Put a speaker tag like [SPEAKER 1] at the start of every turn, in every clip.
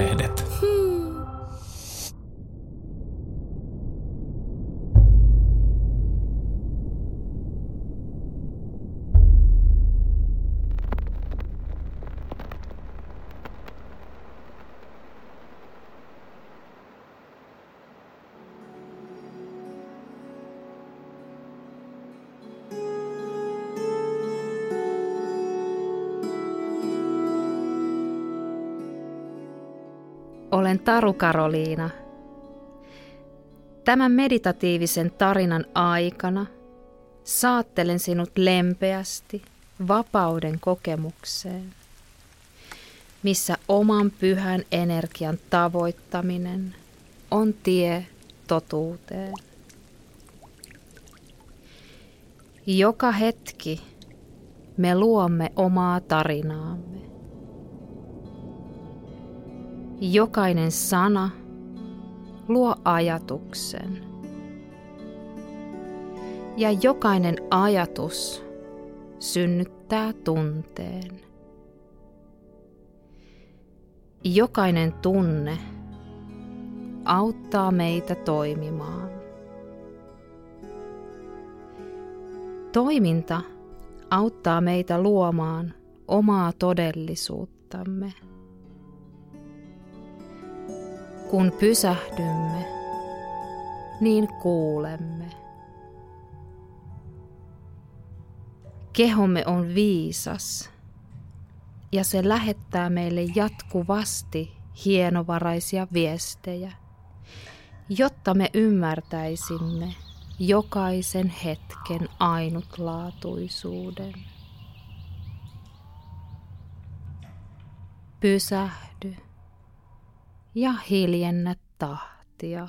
[SPEAKER 1] lehdet.
[SPEAKER 2] Olen Taru Karoliina. Tämän meditatiivisen tarinan aikana saattelen sinut lempeästi vapauden kokemukseen, missä oman pyhän energian tavoittaminen on tie totuuteen. Joka hetki me luomme omaa tarinaamme. Jokainen sana luo ajatuksen. Ja jokainen ajatus synnyttää tunteen. Jokainen tunne auttaa meitä toimimaan. Toiminta auttaa meitä luomaan omaa todellisuuttamme. Kun pysähdymme, niin kuulemme. Kehomme on viisas ja se lähettää meille jatkuvasti hienovaraisia viestejä, jotta me ymmärtäisimme jokaisen hetken ainutlaatuisuuden. Pysähdy ja hiljennä tahtia.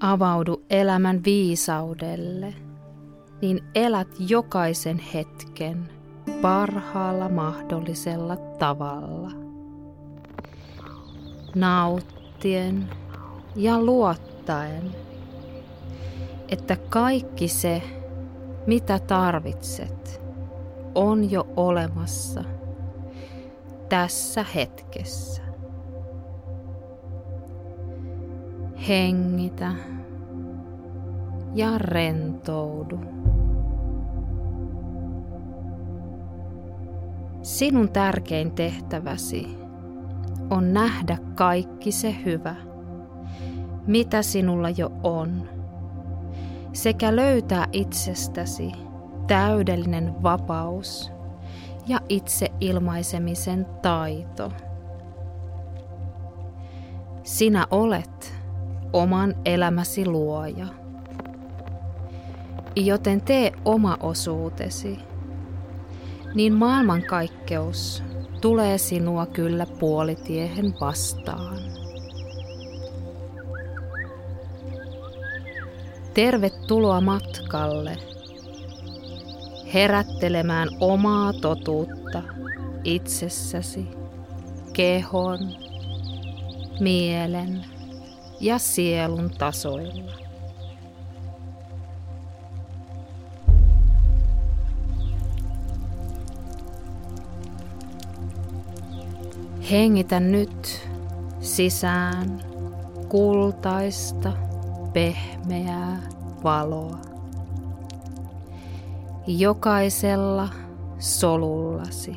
[SPEAKER 2] Avaudu elämän viisaudelle, niin elät jokaisen hetken parhaalla mahdollisella tavalla. Nauttien ja luottaen, että kaikki se, mitä tarvitset, on jo olemassa tässä hetkessä. Hengitä ja rentoudu. Sinun tärkein tehtäväsi on nähdä kaikki se hyvä, mitä sinulla jo on, sekä löytää itsestäsi täydellinen vapaus ja itseilmaisemisen taito. Sinä olet oman elämäsi luoja. Joten tee oma osuutesi, niin maailmankaikkeus tulee sinua kyllä puolitiehen vastaan. Tervetuloa matkalle – herättelemään omaa totuutta itsessäsi, kehon, mielen ja sielun tasoilla. Hengitä nyt sisään kultaista, pehmeää valoa jokaisella solullasi.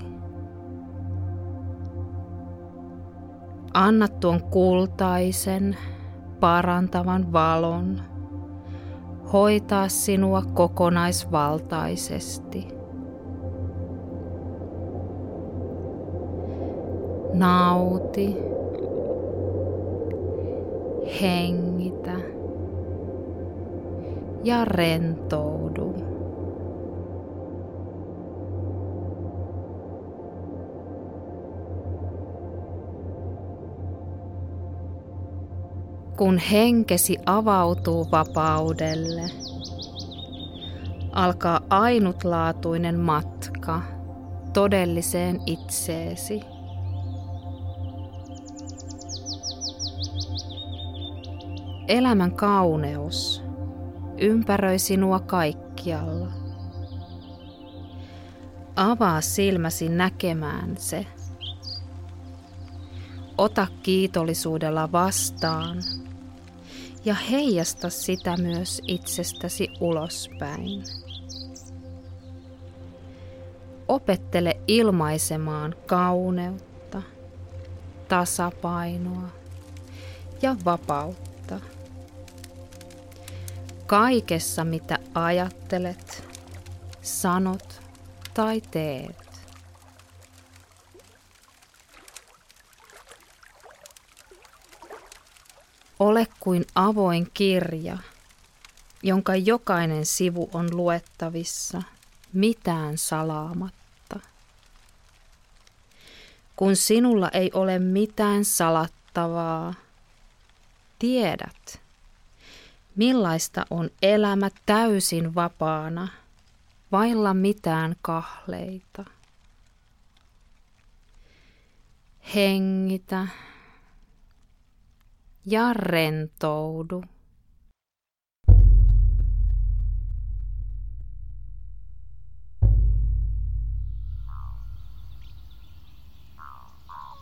[SPEAKER 2] Anna tuon kultaisen, parantavan valon hoitaa sinua kokonaisvaltaisesti. Nauti, hengitä ja rentoudu. Kun henkesi avautuu vapaudelle, alkaa ainutlaatuinen matka todelliseen itseesi. Elämän kauneus ympäröi sinua kaikkialla. Avaa silmäsi näkemään se. Ota kiitollisuudella vastaan ja heijasta sitä myös itsestäsi ulospäin. Opettele ilmaisemaan kauneutta, tasapainoa ja vapautta. Kaikessa, mitä ajattelet, sanot tai teet. Ole kuin avoin kirja, jonka jokainen sivu on luettavissa, mitään salaamatta. Kun sinulla ei ole mitään salattavaa, tiedät, millaista on elämä täysin vapaana, vailla mitään kahleita. Hengitä ja rentoudu.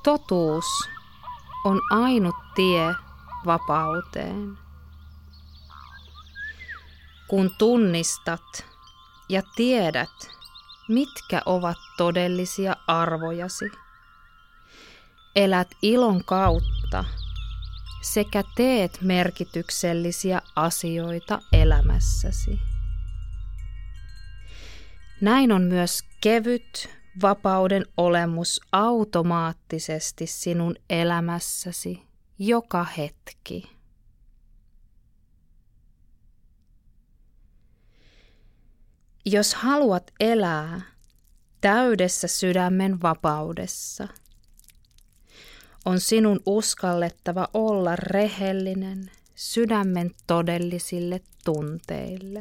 [SPEAKER 2] Totuus on ainut tie vapauteen. Kun tunnistat ja tiedät, mitkä ovat todellisia arvojasi, elät ilon kautta sekä teet merkityksellisiä asioita elämässäsi. Näin on myös kevyt, vapauden olemus automaattisesti sinun elämässäsi joka hetki. Jos haluat elää täydessä sydämen vapaudessa, on sinun uskallettava olla rehellinen sydämen todellisille tunteille.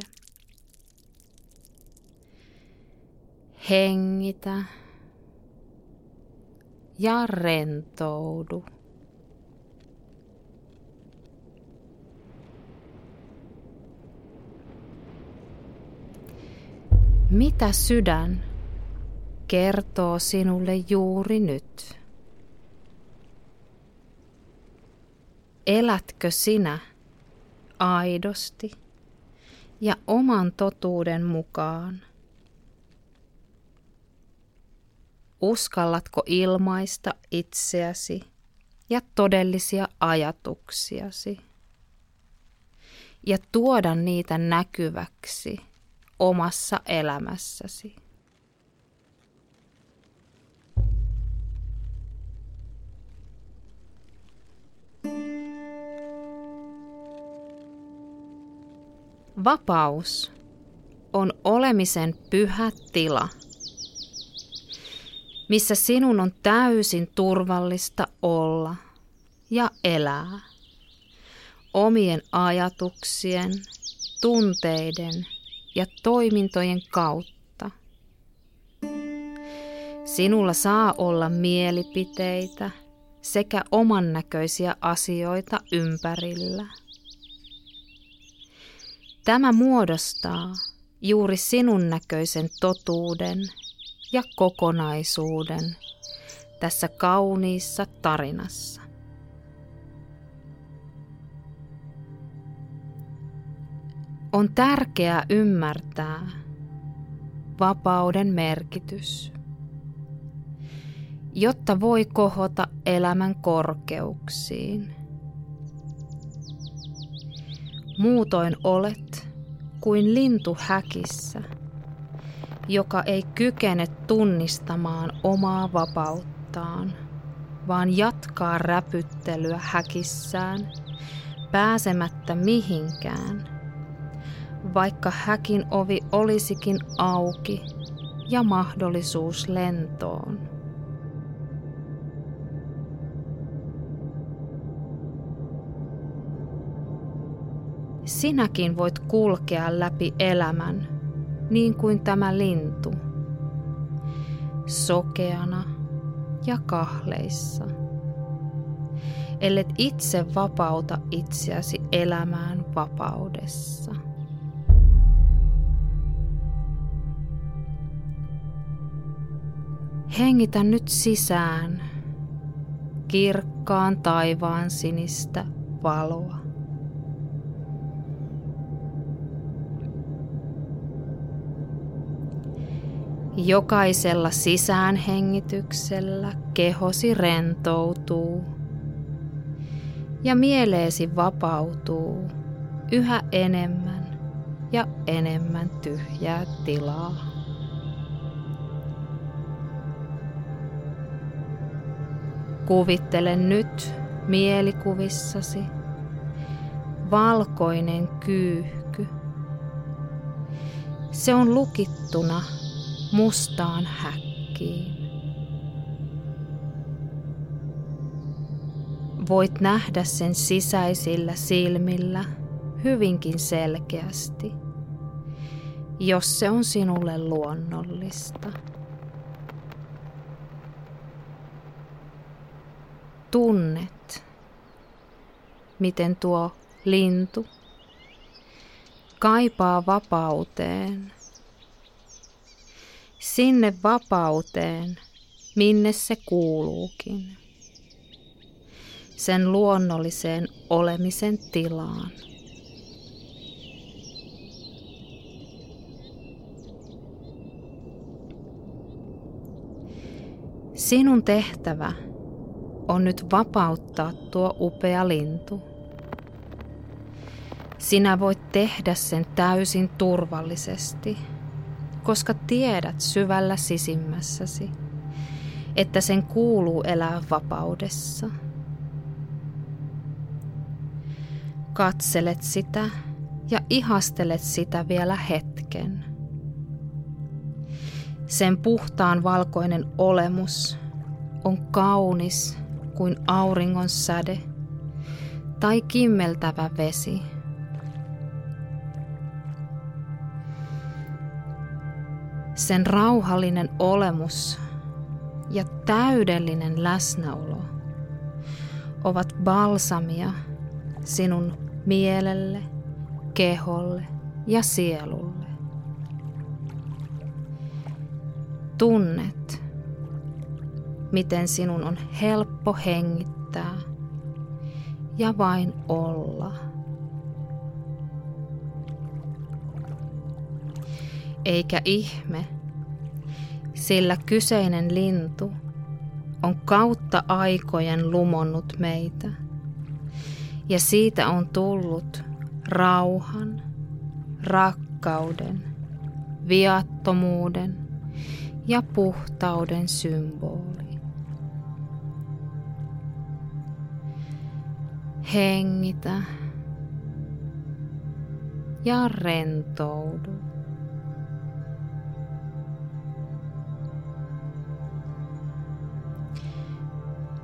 [SPEAKER 2] Hengitä ja rentoudu. Mitä sydän kertoo sinulle juuri nyt? Elätkö sinä aidosti ja oman totuuden mukaan? Uskallatko ilmaista itseäsi ja todellisia ajatuksiasi ja tuoda niitä näkyväksi omassa elämässäsi? Vapaus on olemisen pyhä tila, missä sinun on täysin turvallista olla ja elää omien ajatuksien, tunteiden ja toimintojen kautta. Sinulla saa olla mielipiteitä sekä oman näköisiä asioita ympärillä. Tämä muodostaa juuri sinun näköisen totuuden ja kokonaisuuden tässä kauniissa tarinassa. On tärkeää ymmärtää vapauden merkitys, jotta voi kohota elämän korkeuksiin. Muutoin olet kuin lintu häkissä, joka ei kykene tunnistamaan omaa vapauttaan, vaan jatkaa räpyttelyä häkissään, pääsemättä mihinkään, vaikka häkin ovi olisikin auki ja mahdollisuus lentoon. Sinäkin voit kulkea läpi elämän, niin kuin tämä lintu, sokeana ja kahleissa. Ellet itse vapauta itseäsi elämään vapaudessa. Hengitä nyt sisään kirkkaan taivaan sinistä valoa. Jokaisella sisäänhengityksellä kehosi rentoutuu ja mieleesi vapautuu yhä enemmän ja enemmän tyhjää tilaa. Kuvittele nyt mielikuvissasi valkoinen kyyhky. Se on lukittuna mustaan häkkiin. Voit nähdä sen sisäisillä silmillä hyvinkin selkeästi, jos se on sinulle luonnollista. Tunnet, miten tuo lintu kaipaa vapauteen. Sinne vapauteen, minne se kuuluukin. Sen luonnolliseen olemisen tilaan. Sinun tehtävä on nyt vapauttaa tuo upea lintu. Sinä voit tehdä sen täysin turvallisesti, koska tiedät syvällä sisimmässäsi, että sen kuuluu elää vapaudessa. Katselet sitä ja ihastelet sitä vielä hetken. Sen puhtaan valkoinen olemus on kaunis kuin auringon säde tai kimmeltävä vesi. Sen rauhallinen olemus ja täydellinen läsnäolo ovat balsamia sinun mielelle, keholle ja sielulle. Tunnet, miten sinun on helppo hengittää ja vain olla. Eikä ihme, sillä kyseinen lintu on kautta aikojen lumonnut meitä. Ja siitä on tullut rauhan, rakkauden, viattomuuden ja puhtauden symboli. Hengitä ja rentoudu.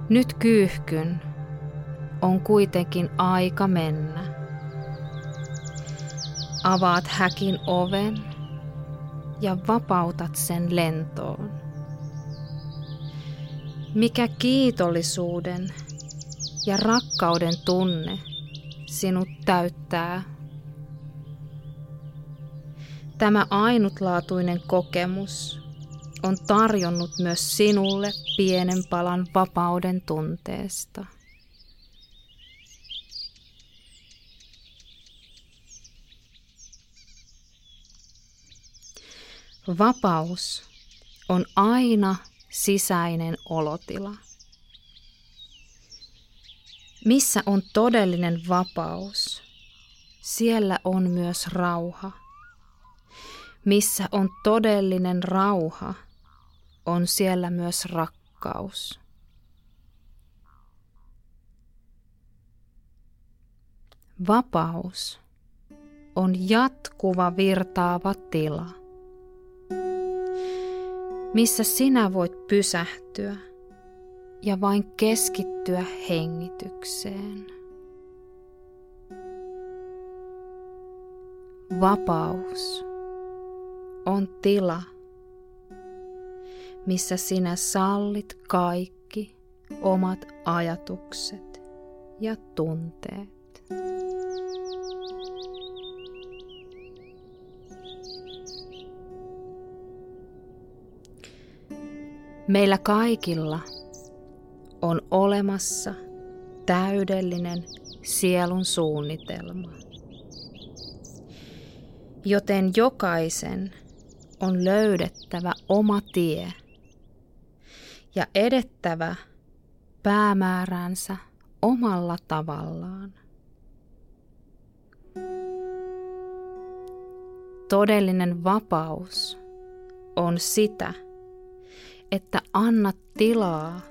[SPEAKER 2] Nyt kyyhkyn on kuitenkin aika mennä. Avaat häkin oven ja vapautat sen lentoon. Mikä kiitollisuuden ja rakkauden tunne sinut täyttää. Tämä ainutlaatuinen kokemus on tarjonnut myös sinulle pienen palan vapauden tunteesta. Vapaus on aina sisäinen olotila. Missä on todellinen vapaus, siellä on myös rauha. Missä on todellinen rauha, on siellä myös rakkaus. Vapaus on jatkuva virtaava tila, missä sinä voit pysähtyä – ja vain keskittyä hengitykseen. Vapaus on tila, missä sinä sallit kaikki omat ajatukset ja tunteet. Meillä kaikilla on olemassa täydellinen sielun suunnitelma. Joten jokaisen on löydettävä oma tie ja edettävä päämääränsä omalla tavallaan. Todellinen vapaus on sitä, että annat tilaa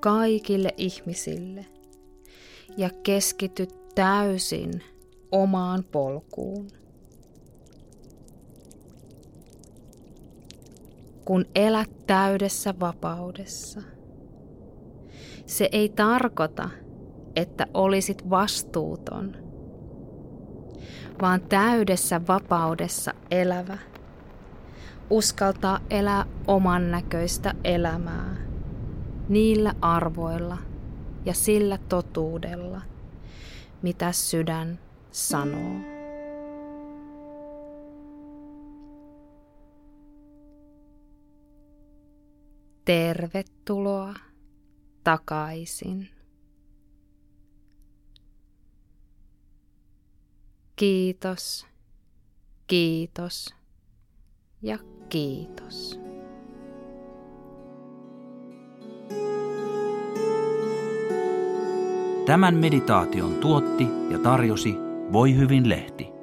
[SPEAKER 2] kaikille ihmisille ja keskity täysin omaan polkuun. Kun elät täydessä vapaudessa, se ei tarkoita, että olisit vastuuton, vaan täydessä vapaudessa elävä uskaltaa elää oman näköistä elämää niillä arvoilla ja sillä totuudella, mitä sydän sanoo. Tervetuloa takaisin. Kiitos, kiitos ja kiitos.
[SPEAKER 1] Tämän meditaation tuotti ja tarjosi Voi hyvin lehti.